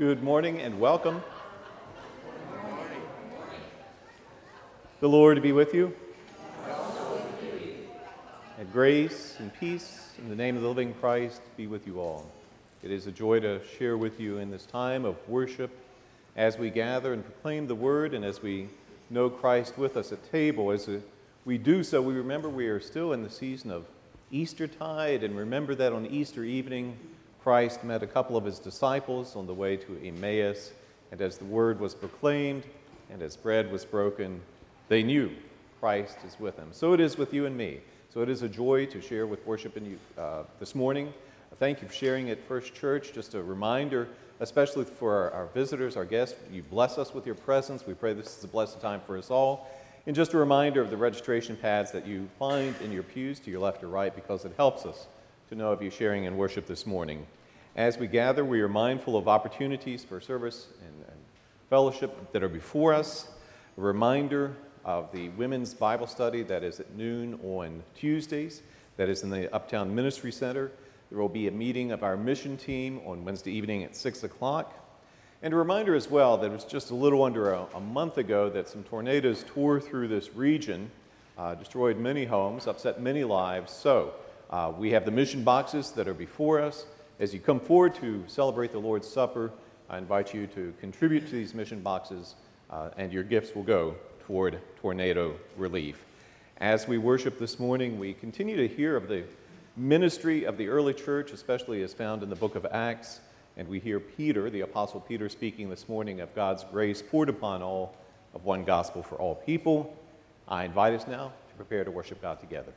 Good morning and welcome. The Lord be with you. And grace and peace in the name of the living Christ be with you all. It is a joy to share with you in this time of worship as we gather and proclaim the word and as we know Christ with us at table. As we do so, we remember we are still in the season of Eastertide and remember that on Easter evening, Christ met a couple of his disciples on the way to Emmaus, and as the word was proclaimed and as bread was broken, they knew Christ is with them. So it is with you and me. So it is a joy to share with worship in you uh, this morning. Thank you for sharing at First Church. Just a reminder, especially for our, our visitors, our guests, you bless us with your presence. We pray this is a blessed time for us all. And just a reminder of the registration pads that you find in your pews to your left or right because it helps us to know of you sharing in worship this morning. As we gather, we are mindful of opportunities for service and, and fellowship that are before us. A reminder of the women's Bible study that is at noon on Tuesdays, that is in the Uptown Ministry Center. There will be a meeting of our mission team on Wednesday evening at 6 o'clock. And a reminder as well that it was just a little under a, a month ago that some tornadoes tore through this region, uh, destroyed many homes, upset many lives. So uh, we have the mission boxes that are before us. As you come forward to celebrate the Lord's Supper, I invite you to contribute to these mission boxes, uh, and your gifts will go toward tornado relief. As we worship this morning, we continue to hear of the ministry of the early church, especially as found in the book of Acts. And we hear Peter, the Apostle Peter, speaking this morning of God's grace poured upon all, of one gospel for all people. I invite us now to prepare to worship God together.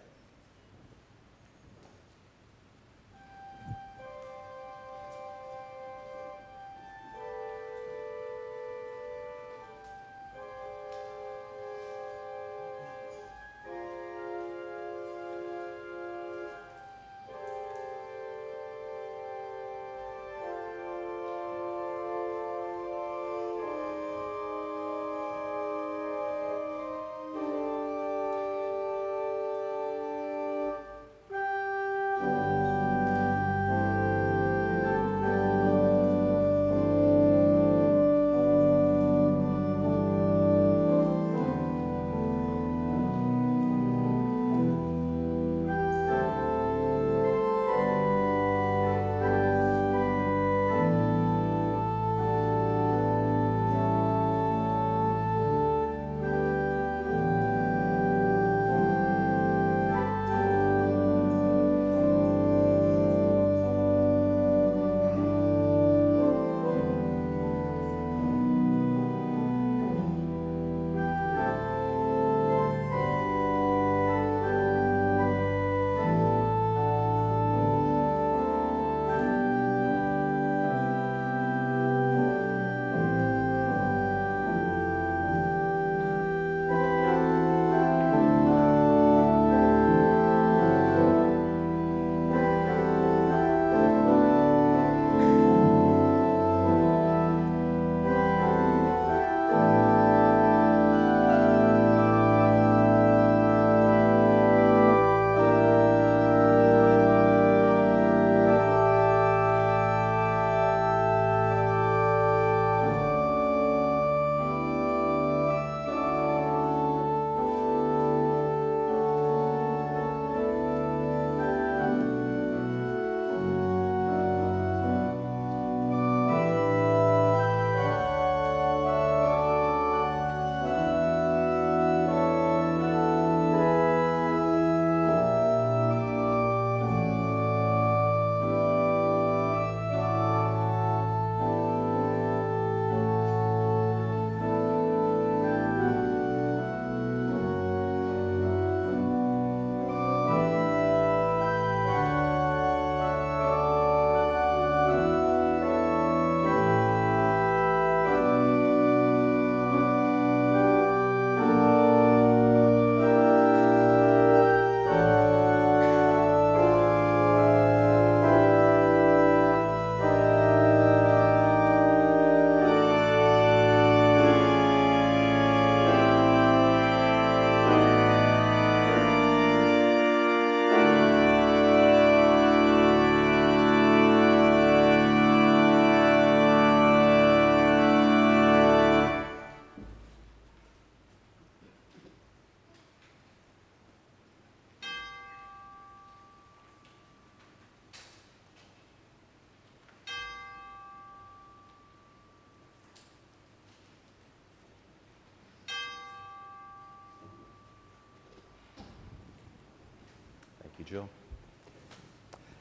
Jill.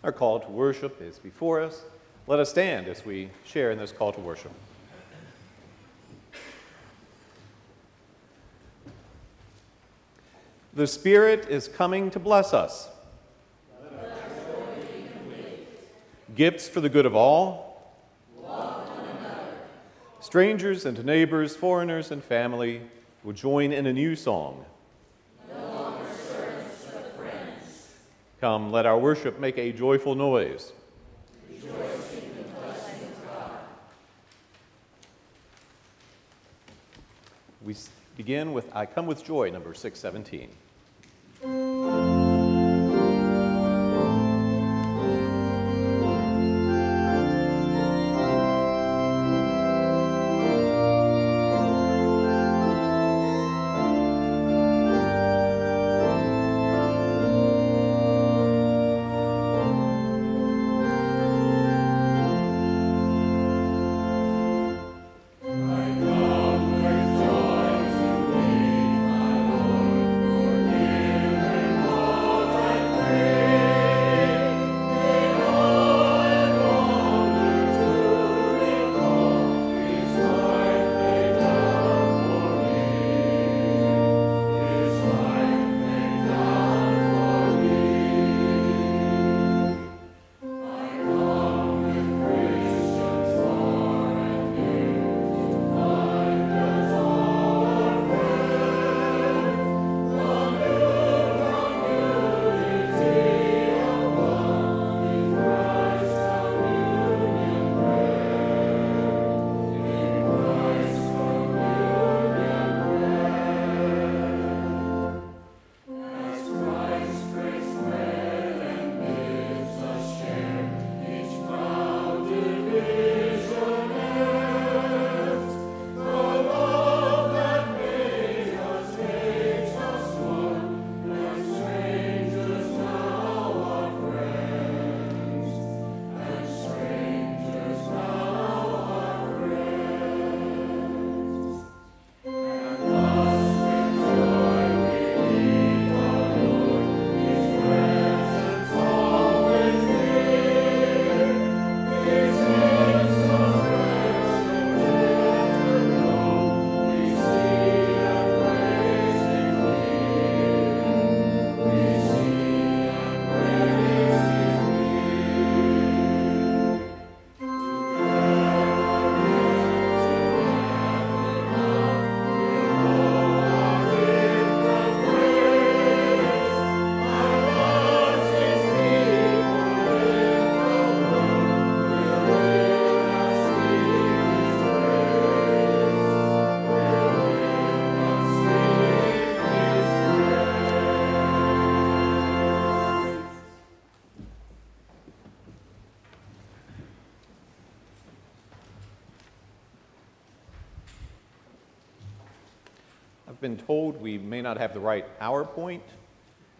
Our call to worship is before us. Let us stand as we share in this call to worship. The Spirit is coming to bless us. Gifts for the good of all. Strangers and neighbors, foreigners and family will join in a new song. No servants, Come, let our worship make a joyful noise. We begin with I Come with Joy, number 617. Been told we may not have the right PowerPoint.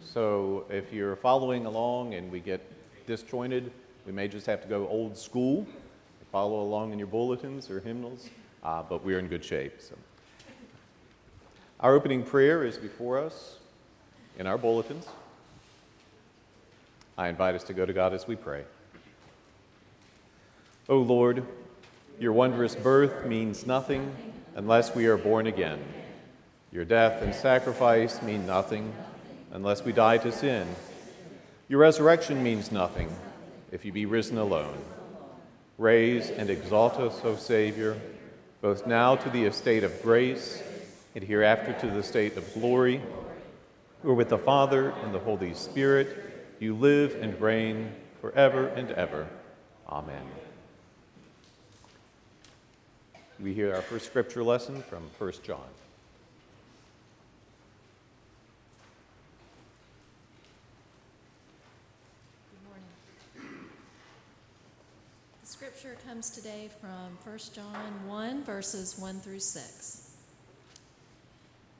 So if you're following along and we get disjointed, we may just have to go old school, follow along in your bulletins or hymnals, uh, but we're in good shape. So. Our opening prayer is before us in our bulletins. I invite us to go to God as we pray. O Lord, your wondrous birth means nothing unless we are born again. Your death and sacrifice mean nothing unless we die to sin. Your resurrection means nothing if you be risen alone. Raise and exalt us, O Savior, both now to the estate of grace and hereafter to the state of glory, where with the Father and the Holy Spirit you live and reign forever and ever. Amen. We hear our first scripture lesson from 1 John. Scripture comes today from 1 John 1, verses 1 through 6.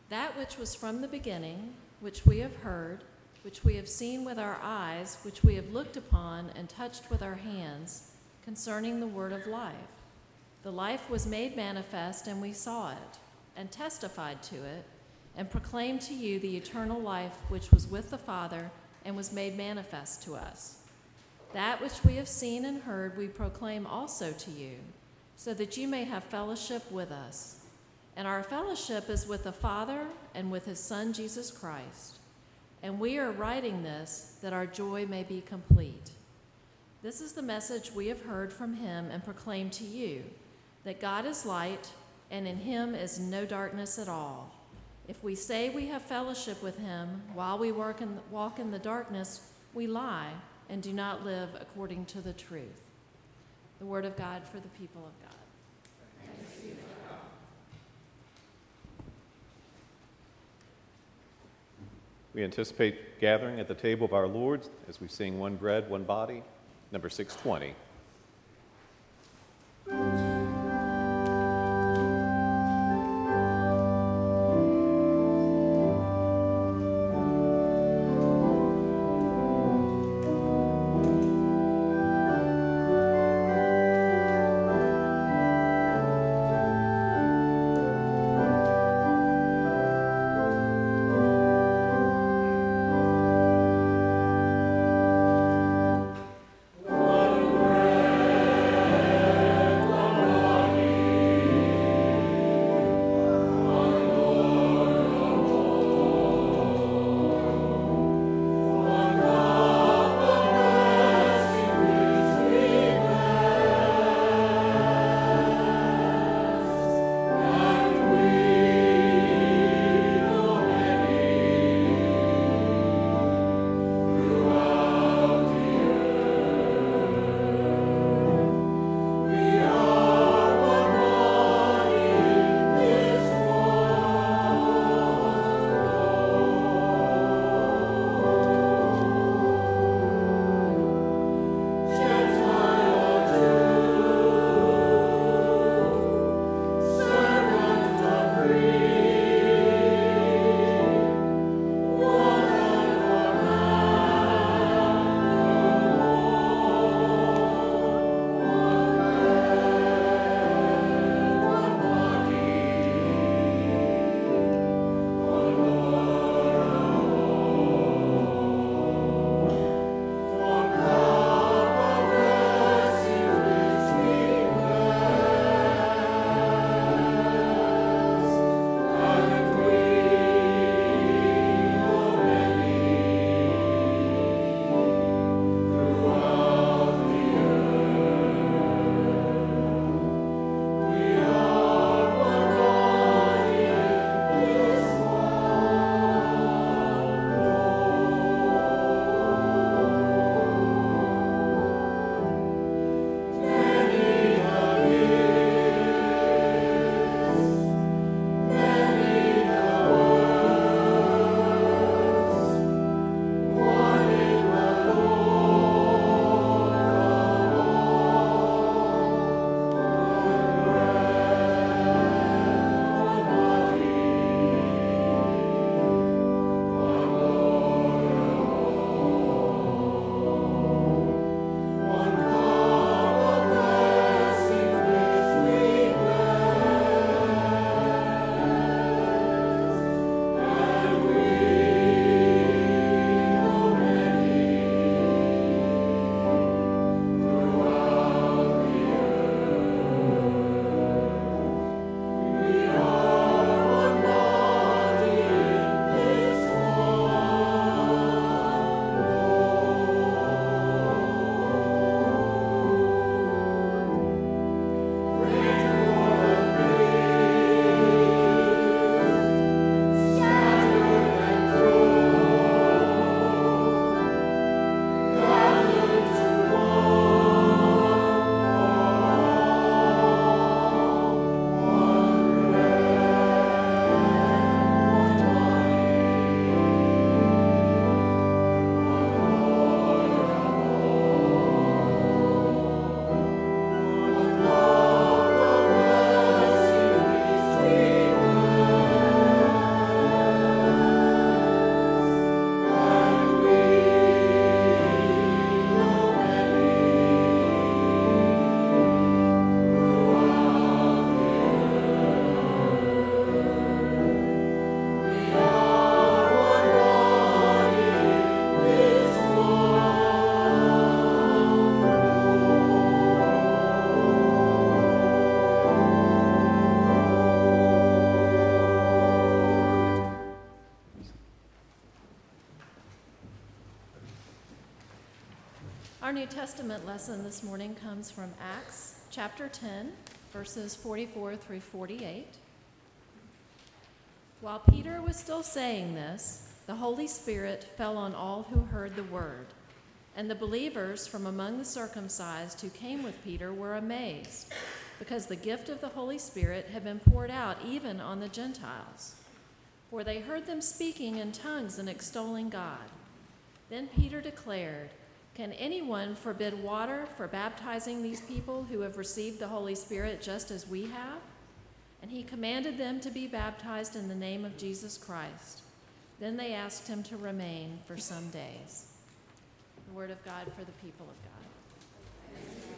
That which was from the beginning, which we have heard, which we have seen with our eyes, which we have looked upon and touched with our hands, concerning the word of life. The life was made manifest, and we saw it, and testified to it, and proclaimed to you the eternal life which was with the Father and was made manifest to us. That which we have seen and heard we proclaim also to you, so that you may have fellowship with us. And our fellowship is with the Father and with his Son, Jesus Christ. And we are writing this that our joy may be complete. This is the message we have heard from him and proclaim to you that God is light, and in him is no darkness at all. If we say we have fellowship with him while we in, walk in the darkness, we lie and do not live according to the truth. The word of God for the people of God. We anticipate gathering at the table of our Lord as we sing One Bread, One Body, number 620. Our New Testament lesson this morning comes from Acts chapter 10, verses 44 through 48. While Peter was still saying this, the Holy Spirit fell on all who heard the word. And the believers from among the circumcised who came with Peter were amazed, because the gift of the Holy Spirit had been poured out even on the Gentiles. For they heard them speaking in tongues and extolling God. Then Peter declared, can anyone forbid water for baptizing these people who have received the Holy Spirit just as we have? And he commanded them to be baptized in the name of Jesus Christ. Then they asked him to remain for some days. The word of God for the people of God.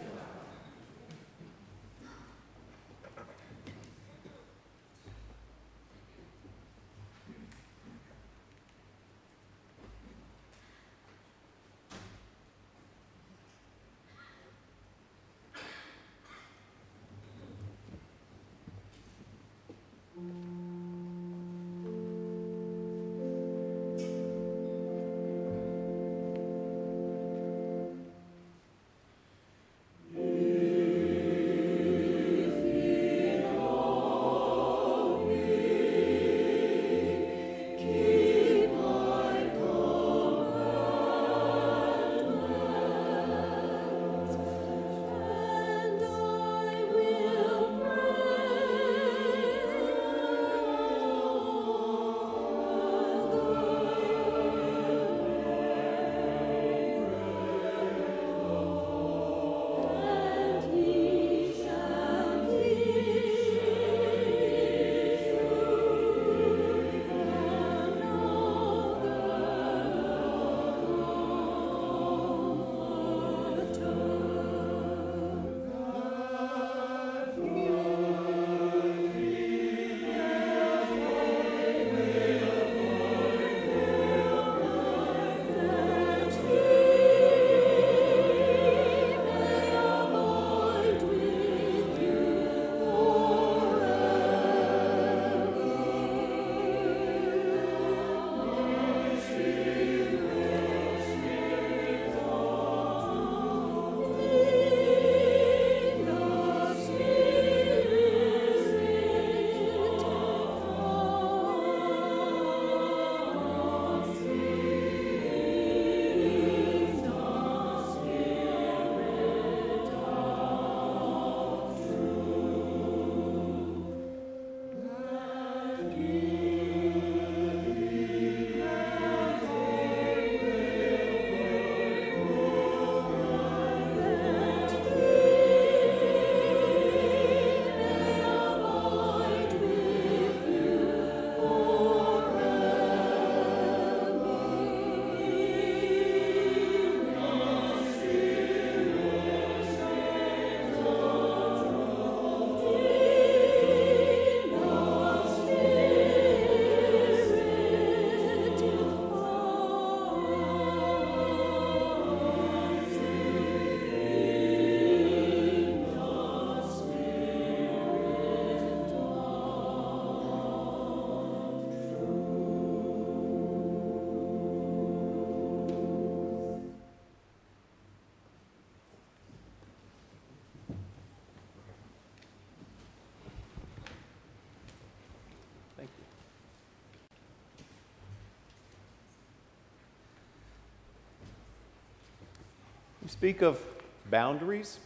We speak of boundaries.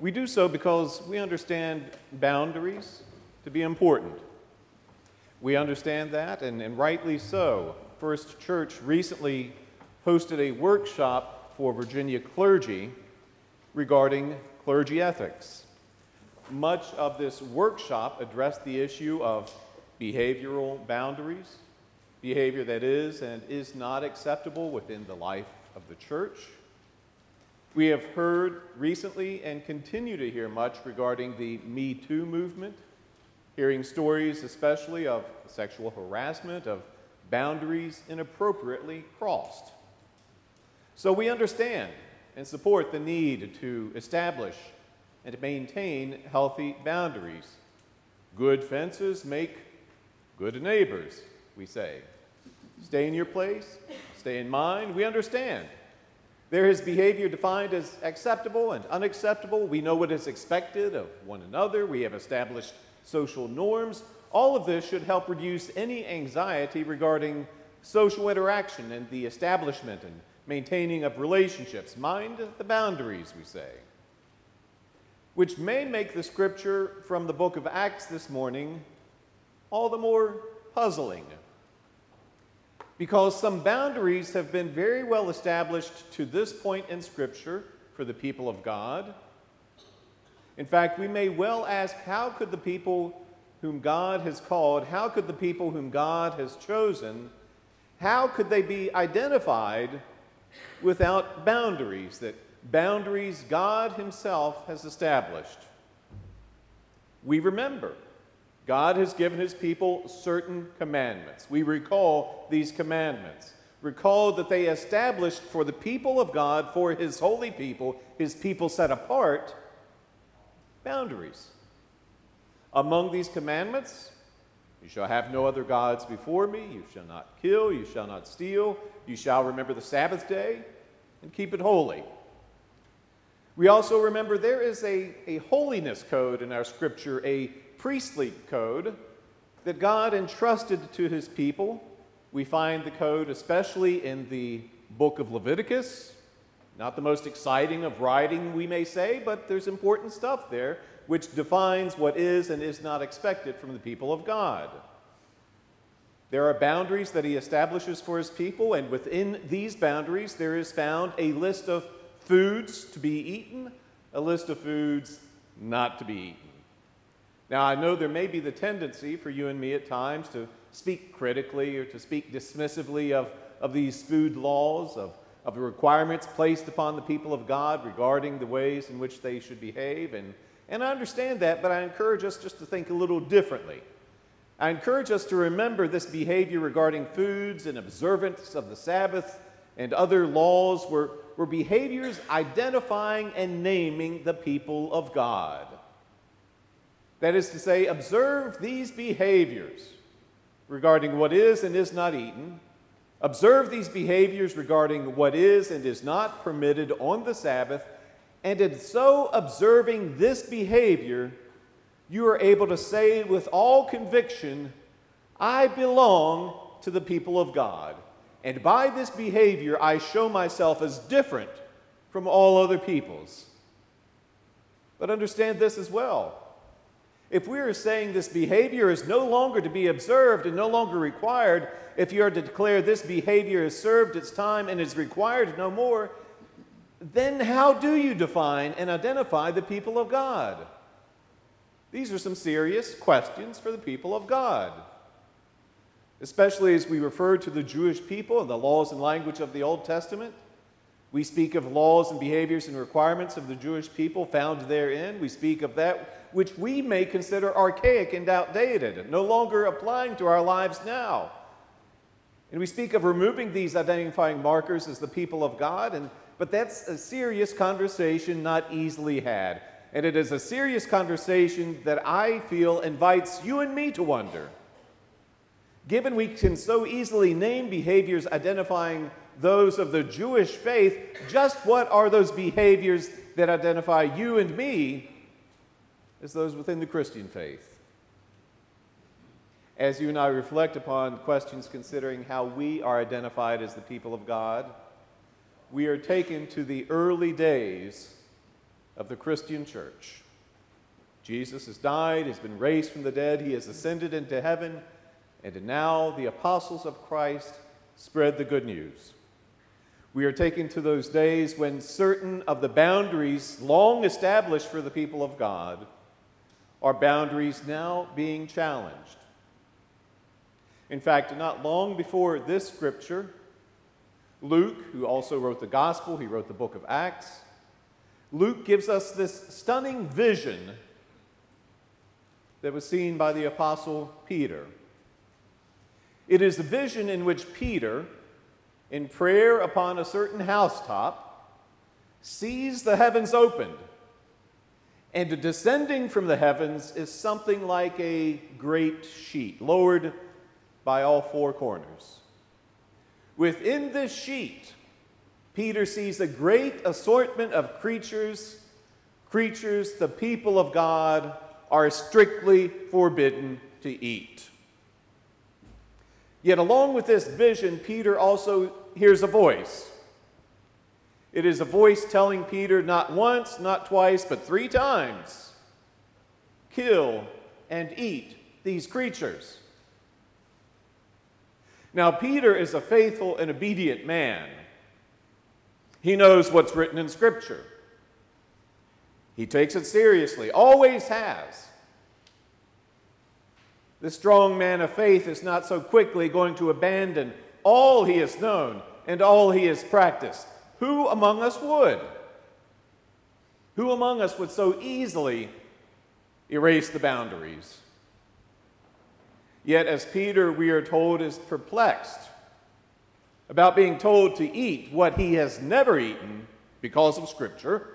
We do so because we understand boundaries to be important. We understand that, and, and rightly so. First Church recently hosted a workshop for Virginia clergy regarding clergy ethics. Much of this workshop addressed the issue of behavioral boundaries, behavior that is and is not acceptable within the life of the church we have heard recently and continue to hear much regarding the Me Too movement, hearing stories especially of sexual harassment, of boundaries inappropriately crossed. So we understand and support the need to establish and maintain healthy boundaries. Good fences make good neighbors, we say. Stay in your place, stay in mind, we understand There is behavior defined as acceptable and unacceptable. We know what is expected of one another. We have established social norms. All of this should help reduce any anxiety regarding social interaction and the establishment and maintaining of relationships. Mind the boundaries, we say. Which may make the scripture from the book of Acts this morning all the more puzzling. Because some boundaries have been very well established to this point in scripture for the people of God. In fact, we may well ask how could the people whom God has called, how could the people whom God has chosen, how could they be identified without boundaries that boundaries God Himself has established? We remember God has given His people certain commandments. We recall these commandments. Recall that they established for the people of God, for His holy people, His people set apart, boundaries. Among these commandments, you shall have no other gods before me, you shall not kill, you shall not steal, you shall remember the Sabbath day and keep it holy. We also remember there is a, a holiness code in our scripture, a priestly code that God entrusted to his people. We find the code especially in the book of Leviticus. Not the most exciting of writing, we may say, but there's important stuff there which defines what is and is not expected from the people of God. There are boundaries that he establishes for his people, and within these boundaries, there is found a list of foods to be eaten, a list of foods not to be eaten. Now, I know there may be the tendency for you and me at times to speak critically or to speak dismissively of, of these food laws, of, of the requirements placed upon the people of God regarding the ways in which they should behave. And and I understand that, but I encourage us just to think a little differently. I encourage us to remember this behavior regarding foods and observance of the Sabbath and other laws were, were behaviors identifying and naming the people of God. That is to say, observe these behaviors regarding what is and is not eaten. Observe these behaviors regarding what is and is not permitted on the Sabbath and in so observing this behavior, you are able to say with all conviction, I belong to the people of God. And by this behavior, I show myself as different from all other peoples. But understand this as well. If we are saying this behavior is no longer to be observed and no longer required, if you are to declare this behavior has served its time and is required no more, then how do you define and identify the people of God? These are some serious questions for the people of God. Especially as we refer to the Jewish people and the laws and language of the Old Testament. We speak of laws and behaviors and requirements of the Jewish people found therein. We speak of that which we may consider archaic and outdated, no longer applying to our lives now. And we speak of removing these identifying markers as the people of God and but that's a serious conversation not easily had. And it is a serious conversation that I feel invites you and me to wonder. Given we can so easily name behaviors identifying those of the Jewish faith, just what are those behaviors that identify you and me as those within the Christian faith? As you and I reflect upon questions considering how we are identified as the people of God, we are taken to the early days of the Christian church. Jesus has died, has been raised from the dead, he has ascended into heaven, and now the apostles of Christ spread the good news. We are taken to those days when certain of the boundaries long established for the people of God are boundaries now being challenged. In fact, not long before this scripture, Luke, who also wrote the gospel, he wrote the book of Acts. Luke gives us this stunning vision that was seen by the apostle Peter. It is the vision in which Peter, in prayer upon a certain housetop, sees the heavens opened. And descending from the heavens is something like a great sheet, lowered by all four corners. Within this sheet Peter sees a great assortment of creatures, creatures the people of God are strictly forbidden to eat. Yet, along with this vision, Peter also hears a voice. It is a voice telling Peter not once, not twice, but three times kill and eat these creatures. Now, Peter is a faithful and obedient man. He knows what's written in Scripture. He takes it seriously, always has. The strong man of faith is not so quickly going to abandon all he has known and all he has practiced. Who among us would? Who among us would so easily erase the boundaries? Yet, as Peter, we are told, is perplexed about being told to eat what he has never eaten because of Scripture,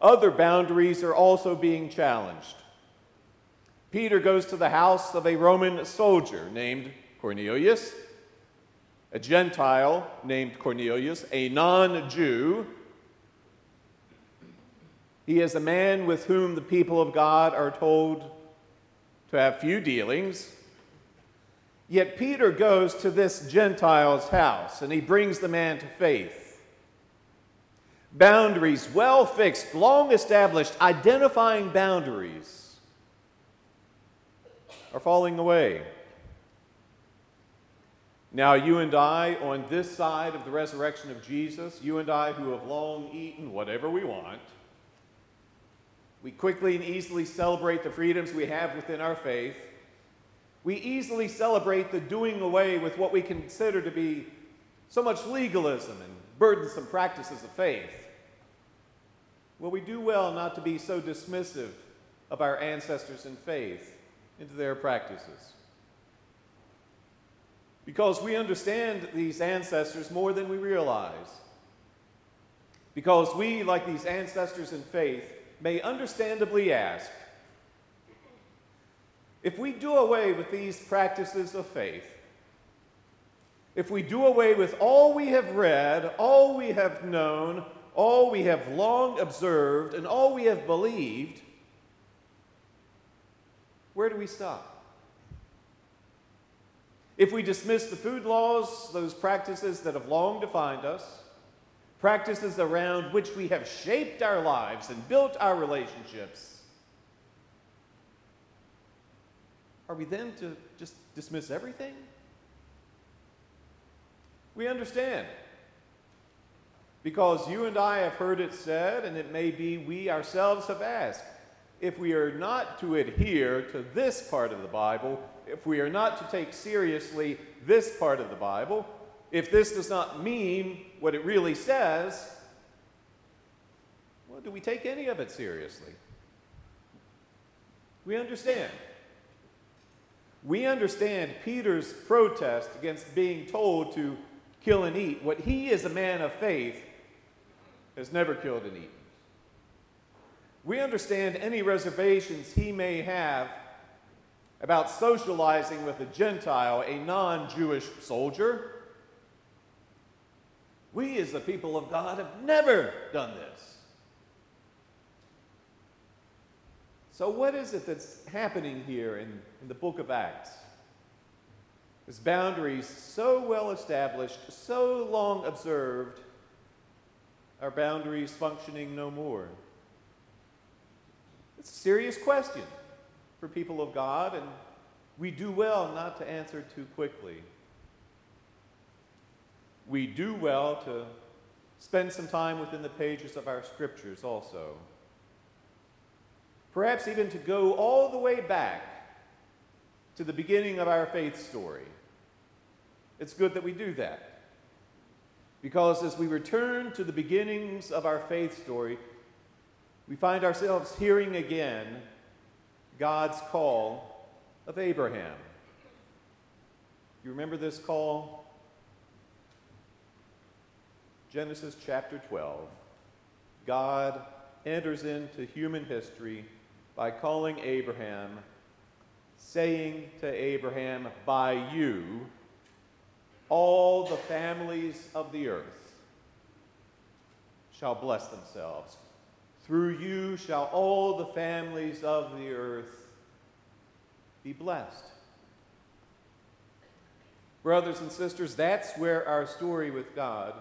other boundaries are also being challenged. Peter goes to the house of a Roman soldier named Cornelius, a Gentile named Cornelius, a non Jew. He is a man with whom the people of God are told to have few dealings. Yet Peter goes to this Gentile's house and he brings the man to faith. Boundaries well fixed, long established, identifying boundaries are falling away. Now, you and I, on this side of the resurrection of Jesus, you and I who have long eaten whatever we want, we quickly and easily celebrate the freedoms we have within our faith. We easily celebrate the doing away with what we consider to be so much legalism and burdensome practices of faith. Well, we do well not to be so dismissive of our ancestors in faith into their practices. Because we understand these ancestors more than we realize. Because we, like these ancestors in faith, may understandably ask if we do away with these practices of faith, if we do away with all we have read, all we have known, all we have long observed, and all we have believed, where do we stop? If we dismiss the food laws, those practices that have long defined us, practices around which we have shaped our lives and built our relationships, are we then to just dismiss everything? We understand. Because you and I have heard it said, and it may be we ourselves have asked if we are not to adhere to this part of the Bible, if we are not to take seriously this part of the Bible, if this does not mean what it really says, well, do we take any of it seriously? We understand. We understand Peter's protest against being told to kill and eat what he, as a man of faith, has never killed and eaten. We understand any reservations he may have about socializing with a Gentile, a non Jewish soldier. We, as the people of God, have never done this. So, what is it that's happening here in, in the book of Acts? This boundaries so well established, so long observed, are boundaries functioning no more? It's a serious question for people of God, and we do well not to answer too quickly. We do well to spend some time within the pages of our scriptures also. Perhaps even to go all the way back to the beginning of our faith story. It's good that we do that. Because as we return to the beginnings of our faith story, we find ourselves hearing again God's call of Abraham. You remember this call? Genesis chapter 12. God enters into human history by calling Abraham, saying to Abraham, By you, all the families of the earth shall bless themselves. Through you shall all the families of the earth be blessed. Brothers and sisters, that's where our story with God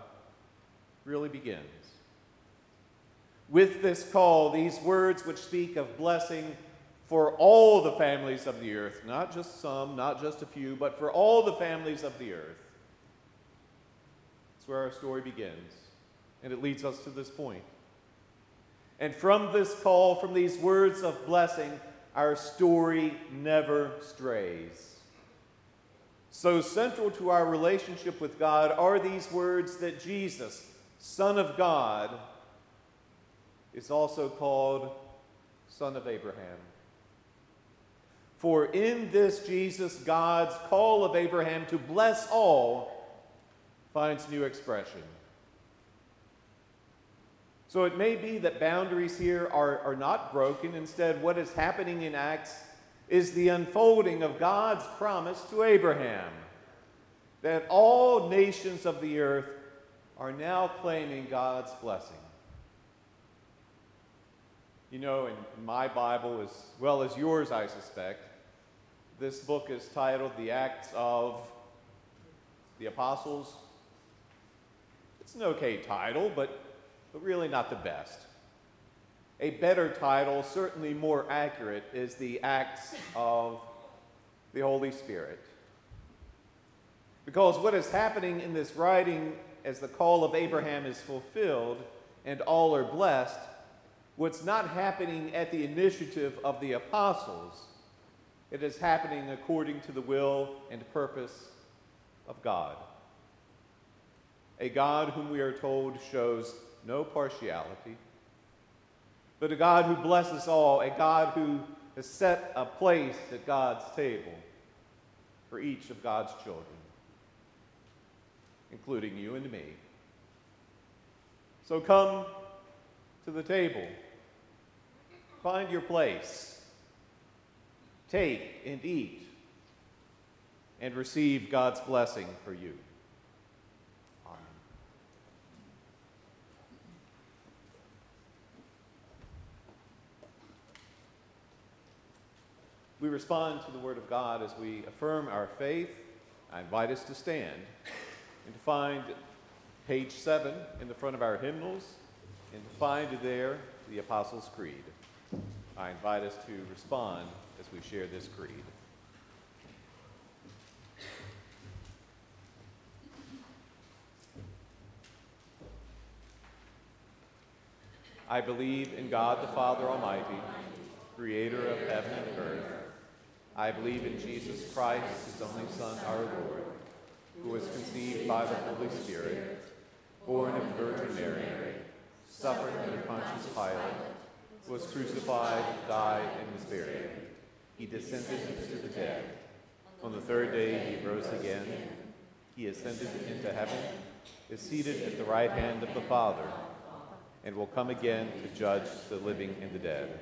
really begins. With this call, these words which speak of blessing for all the families of the earth, not just some, not just a few, but for all the families of the earth. That's where our story begins. And it leads us to this point. And from this call, from these words of blessing, our story never strays. So central to our relationship with God are these words that Jesus, Son of God, is also called Son of Abraham. For in this Jesus, God's call of Abraham to bless all finds new expression. So it may be that boundaries here are, are not broken. Instead, what is happening in Acts is the unfolding of God's promise to Abraham that all nations of the earth are now claiming God's blessing. You know, in my Bible, as well as yours, I suspect, this book is titled The Acts of the Apostles. It's an okay title, but, but really not the best. A better title, certainly more accurate, is The Acts of the Holy Spirit. Because what is happening in this writing as the call of Abraham is fulfilled and all are blessed, what's not happening at the initiative of the apostles it is happening according to the will and purpose of God. A God whom we are told shows no partiality, but a God who blesses all, a God who has set a place at God's table for each of God's children, including you and me. So come to the table, find your place Take and eat and receive God's blessing for you. We respond to the Word of God as we affirm our faith. I invite us to stand and to find page 7 in the front of our hymnals and to find there the Apostles' Creed. I invite us to respond as we share this creed. I believe in God the Father Almighty, creator of heaven and earth. I believe in Jesus Christ, his only Son, our Lord, who was conceived by the Holy Spirit, born of the Virgin Mary, suffered under Pontius Pilate, was crucified, died, and was buried he descended into the dead. On the third day, he rose again. He ascended into heaven, is seated at the right hand of the Father, and will come again to judge the living and the dead.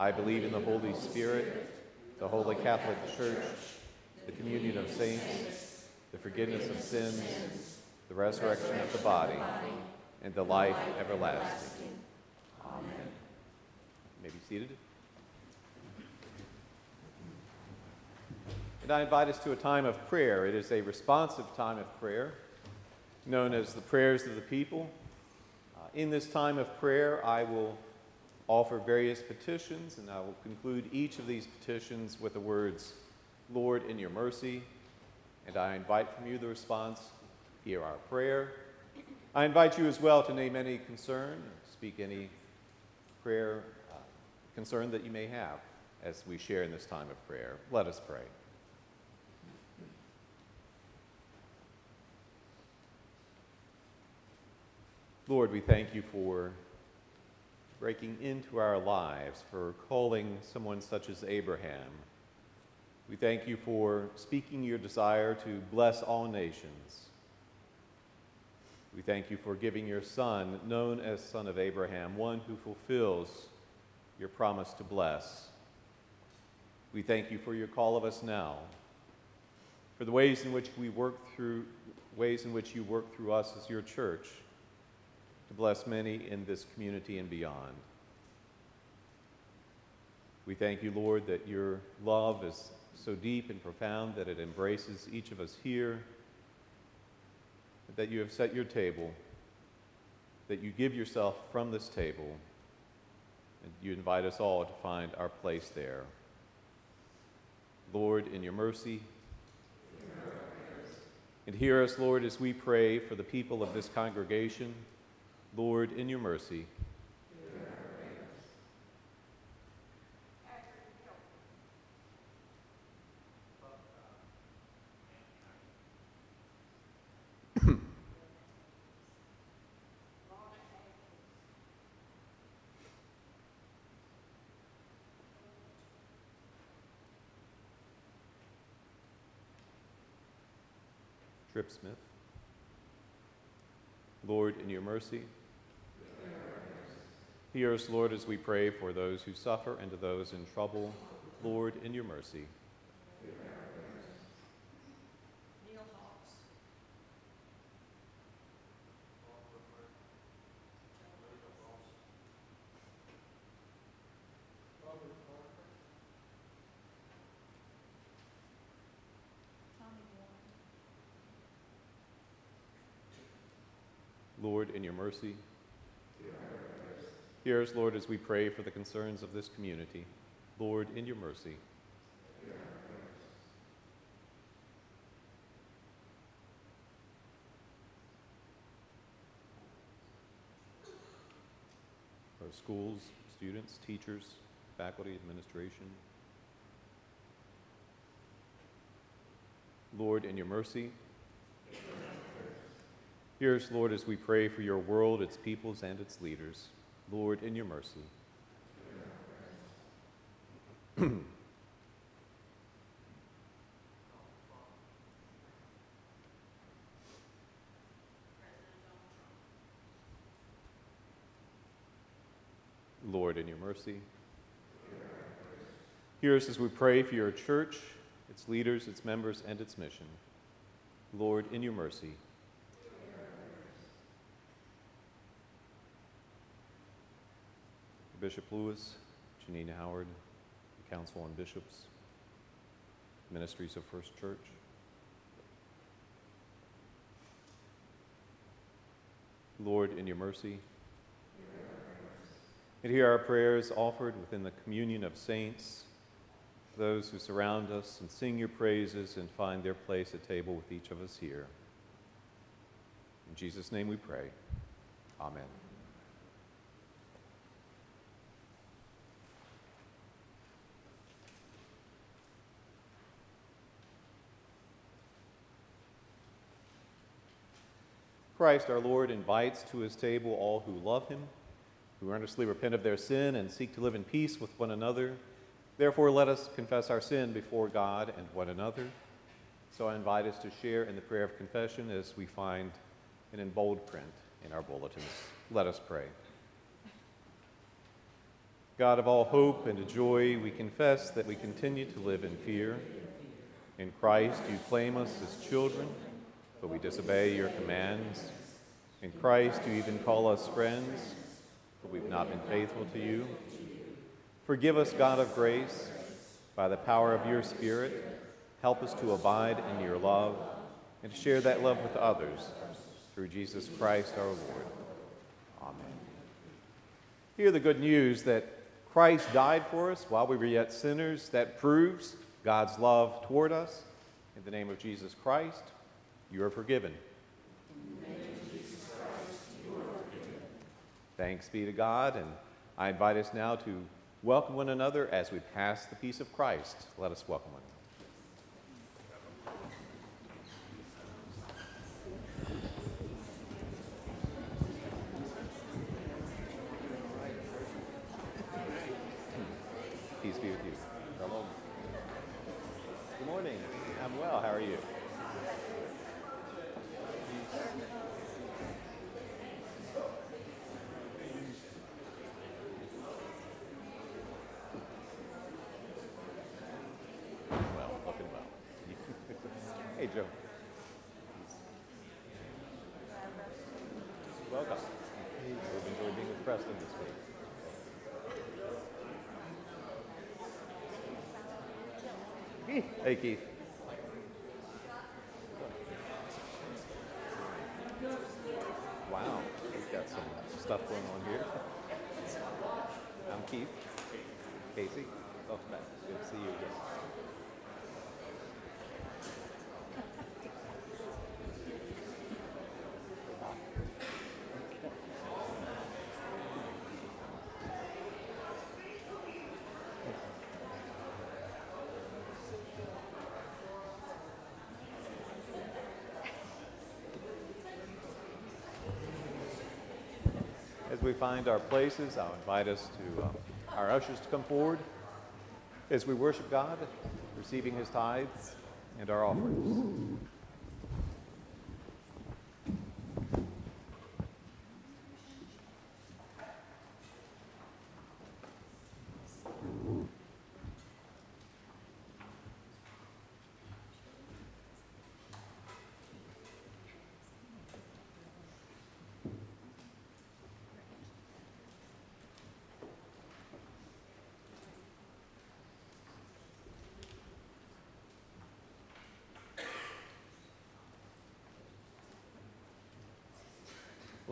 I believe in the Holy Spirit, the Holy Catholic Church, the communion of saints, the forgiveness of sins, the resurrection of the body, and the life everlasting. Amen. You may be seated. And I invite us to a time of prayer. It is a responsive time of prayer, known as the prayers of the people. Uh, in this time of prayer, I will offer various petitions, and I will conclude each of these petitions with the words, Lord, in your mercy. And I invite from you the response, hear our prayer. I invite you as well to name any concern, speak any prayer uh, concern that you may have as we share in this time of prayer. Let us pray. Lord, we thank you for breaking into our lives, for calling someone such as Abraham. We thank you for speaking your desire to bless all nations. We thank you for giving your Son, known as Son of Abraham, one who fulfills your promise to bless. We thank you for your call of us now, for the ways in which we work through, ways in which you work through us as your church to bless many in this community and beyond. We thank you, Lord, that your love is so deep and profound that it embraces each of us here, that you have set your table, that you give yourself from this table, and you invite us all to find our place there. Lord, in your mercy, and hear us, Lord, as we pray for the people of this congregation. Lord, in your mercy. Trip Smith. Lord, in your mercy. Hear us, Lord, as we pray for those who suffer and to those in trouble. Lord, in your mercy. Lord, in your mercy. Hear us, Lord, as we pray for the concerns of this community. Lord, in your mercy. Our schools, students, teachers, faculty, administration. Lord, in your mercy. Hear us, Lord, as we pray for your world, its peoples, and its leaders. Lord, in your mercy. Lord, in your mercy. Hear us as we pray for your church, its leaders, its members, and its mission. Lord, in your mercy. Bishop Lewis, Janine Howard, the Council on Bishops, Ministries of First Church. Lord, in your mercy. And hear our prayers offered within the communion of saints, those who surround us and sing your praises and find their place at table with each of us here. In Jesus' name we pray. Amen. Christ our Lord invites to his table all who love him, who earnestly repent of their sin and seek to live in peace with one another. Therefore, let us confess our sin before God and one another. So I invite us to share in the prayer of confession as we find it in bold print in our bulletins. Let us pray. God of all hope and joy, we confess that we continue to live in fear. In Christ, you claim us as children but we disobey your commands. In Christ, you even call us friends, but we've not been faithful to you. Forgive us, God of grace, by the power of your Spirit. Help us to abide in your love and to share that love with others through Jesus Christ our Lord. Amen. Hear the good news that Christ died for us while we were yet sinners. That proves God's love toward us. In the name of Jesus Christ, you are forgiven. Thanks be to God, and I invite us now to welcome one another as we pass the peace of Christ. Let us welcome one Peace be with you. Hello. Good morning. I'm well. How are you? Well, looking well. Hey, Joe. Welcome. We've enjoyed being with Preston this week? Hey, Keith. Wow, we've got some stuff going on here. I'm Keith. Casey. Oh, Matt. Good to see you again. As we find our places, I'll invite us to uh, our ushers to come forward as we worship God, receiving His tithes and our offerings.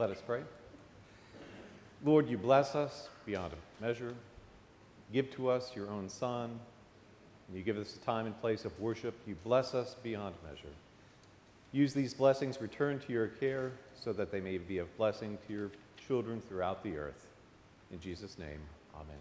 Let us pray. Lord, you bless us beyond measure. Give to us your own Son. You give us a time and place of worship. You bless us beyond measure. Use these blessings, return to your care, so that they may be of blessing to your children throughout the earth. In Jesus' name, amen.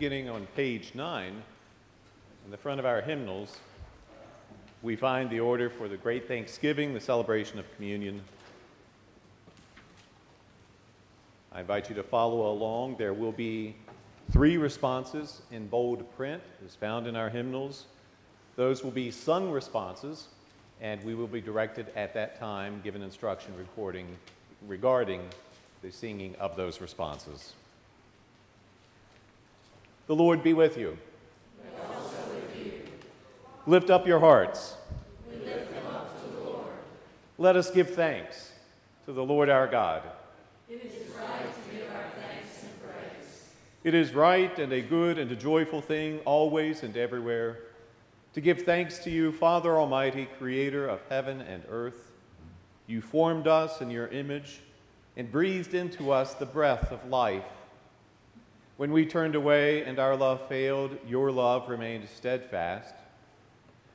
Beginning on page nine, in the front of our hymnals, we find the order for the Great Thanksgiving, the celebration of communion. I invite you to follow along. There will be three responses in bold print, as found in our hymnals. Those will be sung responses, and we will be directed at that time, given instruction recording regarding the singing of those responses. The Lord be with you. Lift up your hearts. Let us give thanks to the Lord our God. It is right and a good and a joyful thing, always and everywhere, to give thanks to you, Father Almighty, creator of heaven and earth. You formed us in your image and breathed into us the breath of life. When we turned away and our love failed, your love remained steadfast.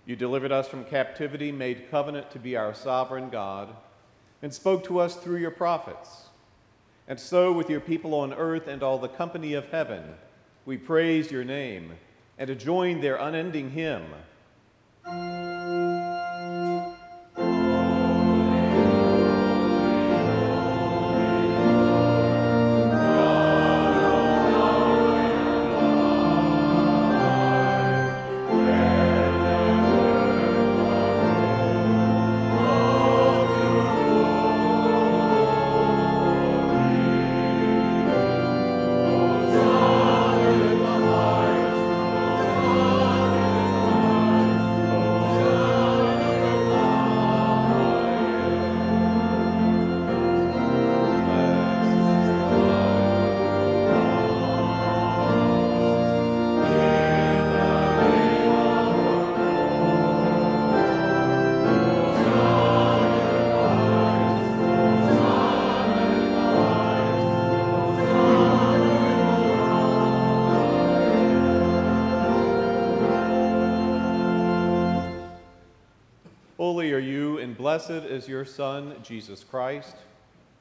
You delivered us from captivity, made covenant to be our sovereign God, and spoke to us through your prophets. And so, with your people on earth and all the company of heaven, we praise your name and join their unending hymn. Blessed is your Son, Jesus Christ.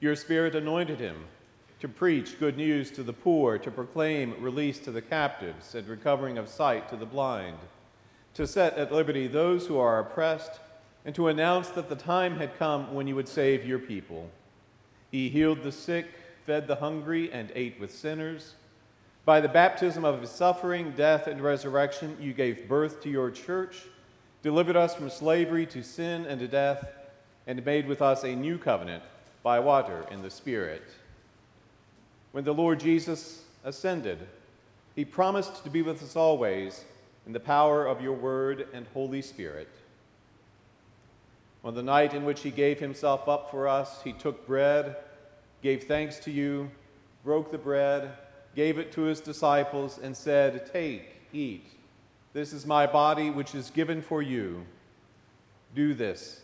Your Spirit anointed him to preach good news to the poor, to proclaim release to the captives, and recovering of sight to the blind, to set at liberty those who are oppressed, and to announce that the time had come when you would save your people. He healed the sick, fed the hungry, and ate with sinners. By the baptism of his suffering, death, and resurrection, you gave birth to your church delivered us from slavery to sin and to death, and made with us a new covenant by water and the Spirit. When the Lord Jesus ascended, he promised to be with us always in the power of your word and Holy Spirit. On the night in which he gave himself up for us, he took bread, gave thanks to you, broke the bread, gave it to his disciples, and said, Take, eat. This is my body, which is given for you. Do this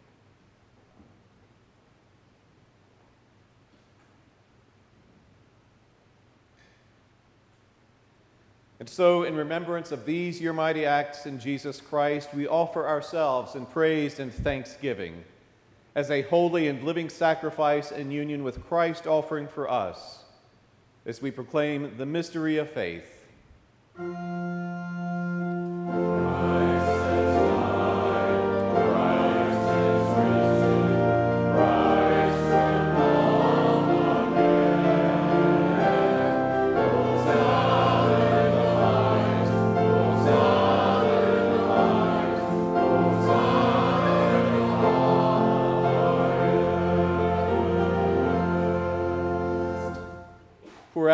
And so, in remembrance of these your mighty acts in Jesus Christ, we offer ourselves in praise and thanksgiving as a holy and living sacrifice in union with Christ offering for us, as we proclaim the mystery of faith.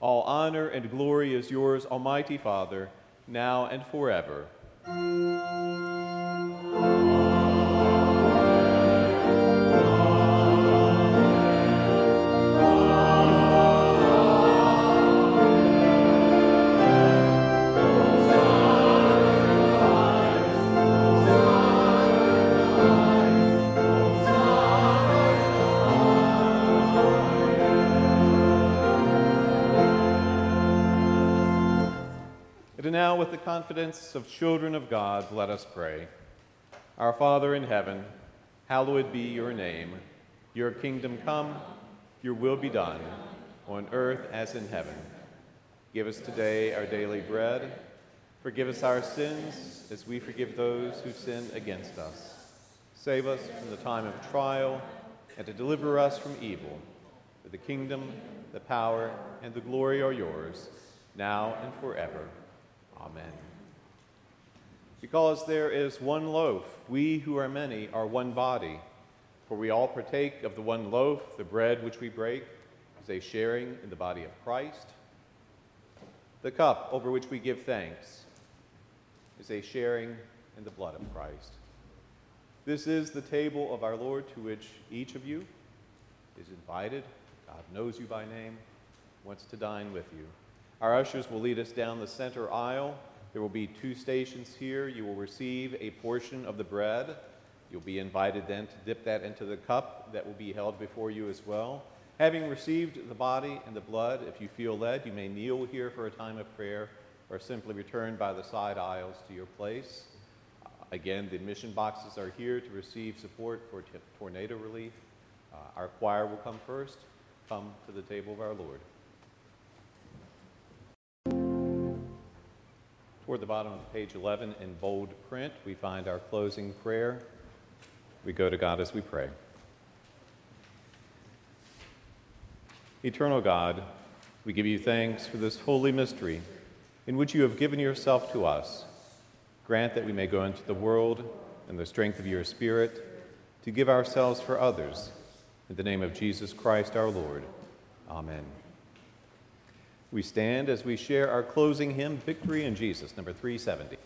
all honor and glory is yours, Almighty Father, now and forever. Confidence of children of God, let us pray. Our Father in heaven, hallowed be your name. Your kingdom come, your will be done, on earth as in heaven. Give us today our daily bread. Forgive us our sins as we forgive those who sin against us. Save us from the time of trial and to deliver us from evil. For the kingdom, the power, and the glory are yours, now and forever. Amen. Because there is one loaf, we who are many are one body. For we all partake of the one loaf, the bread which we break is a sharing in the body of Christ. The cup over which we give thanks is a sharing in the blood of Christ. This is the table of our Lord to which each of you is invited. God knows you by name, wants to dine with you. Our ushers will lead us down the center aisle. There will be two stations here. You will receive a portion of the bread. You'll be invited then to dip that into the cup that will be held before you as well. Having received the body and the blood, if you feel led, you may kneel here for a time of prayer or simply return by the side aisles to your place. Again, the mission boxes are here to receive support for t- tornado relief. Uh, our choir will come first. Come to the table of our Lord. Toward the bottom of page 11 in bold print, we find our closing prayer. We go to God as we pray. Eternal God, we give you thanks for this holy mystery in which you have given yourself to us. Grant that we may go into the world in the strength of your Spirit to give ourselves for others. In the name of Jesus Christ our Lord. Amen. We stand as we share our closing hymn, Victory in Jesus, number 370.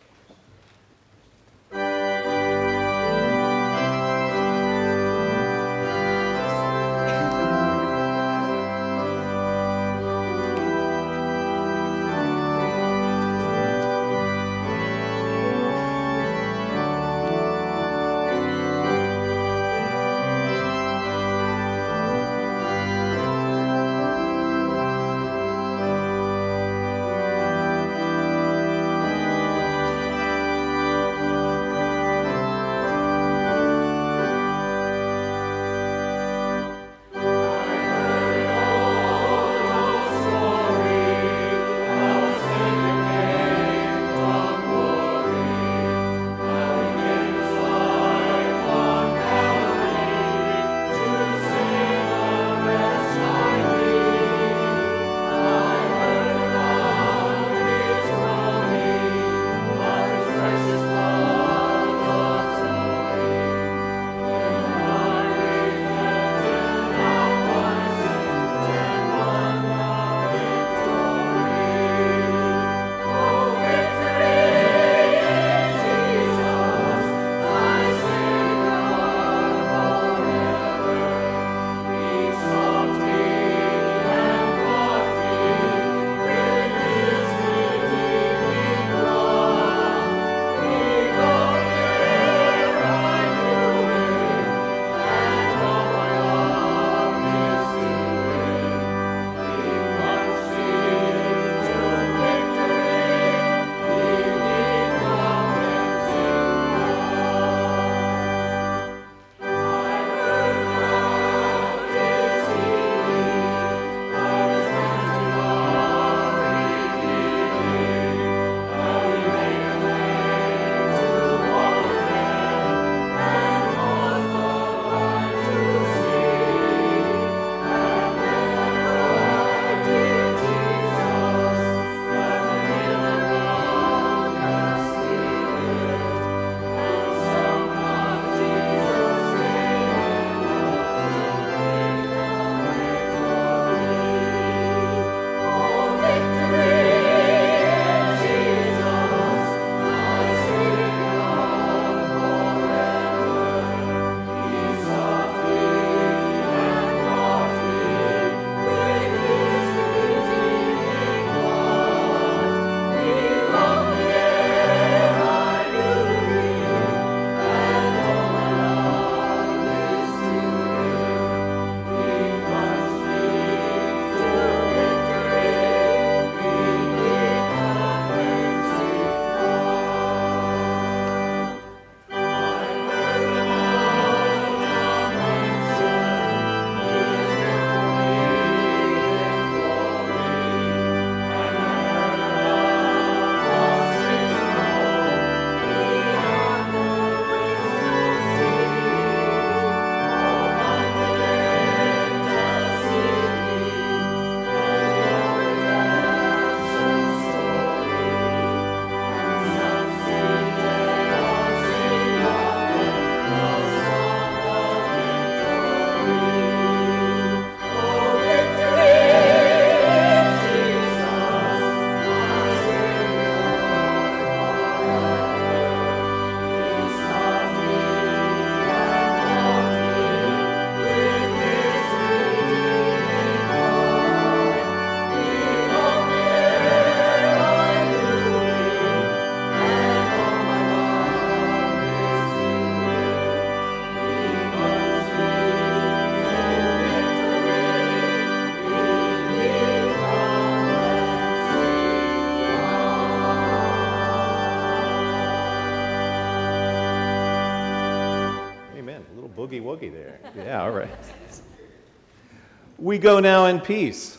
We go now in peace.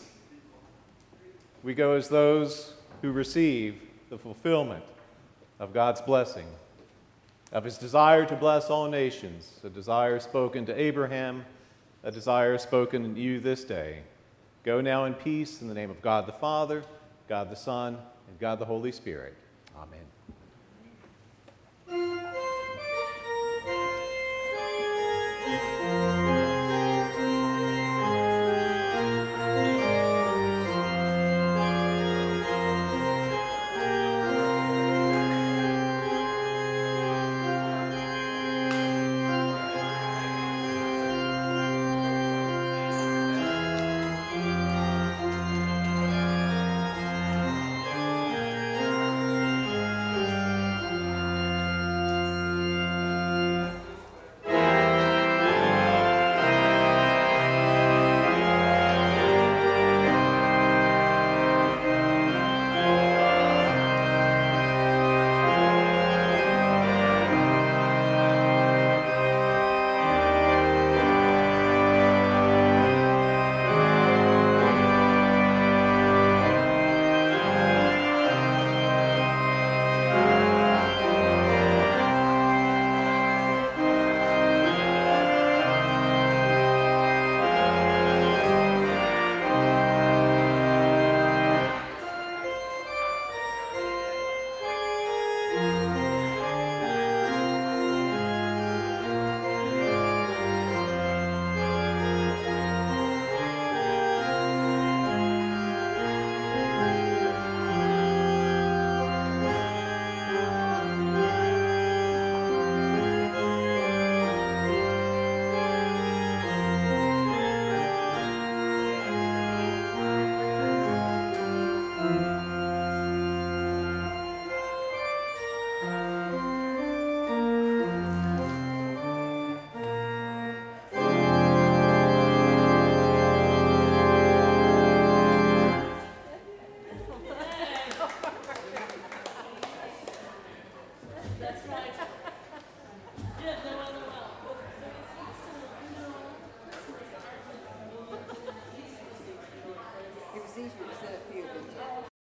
We go as those who receive the fulfillment of God's blessing, of his desire to bless all nations, a desire spoken to Abraham, a desire spoken to you this day. Go now in peace in the name of God the Father, God the Son, and God the Holy Spirit.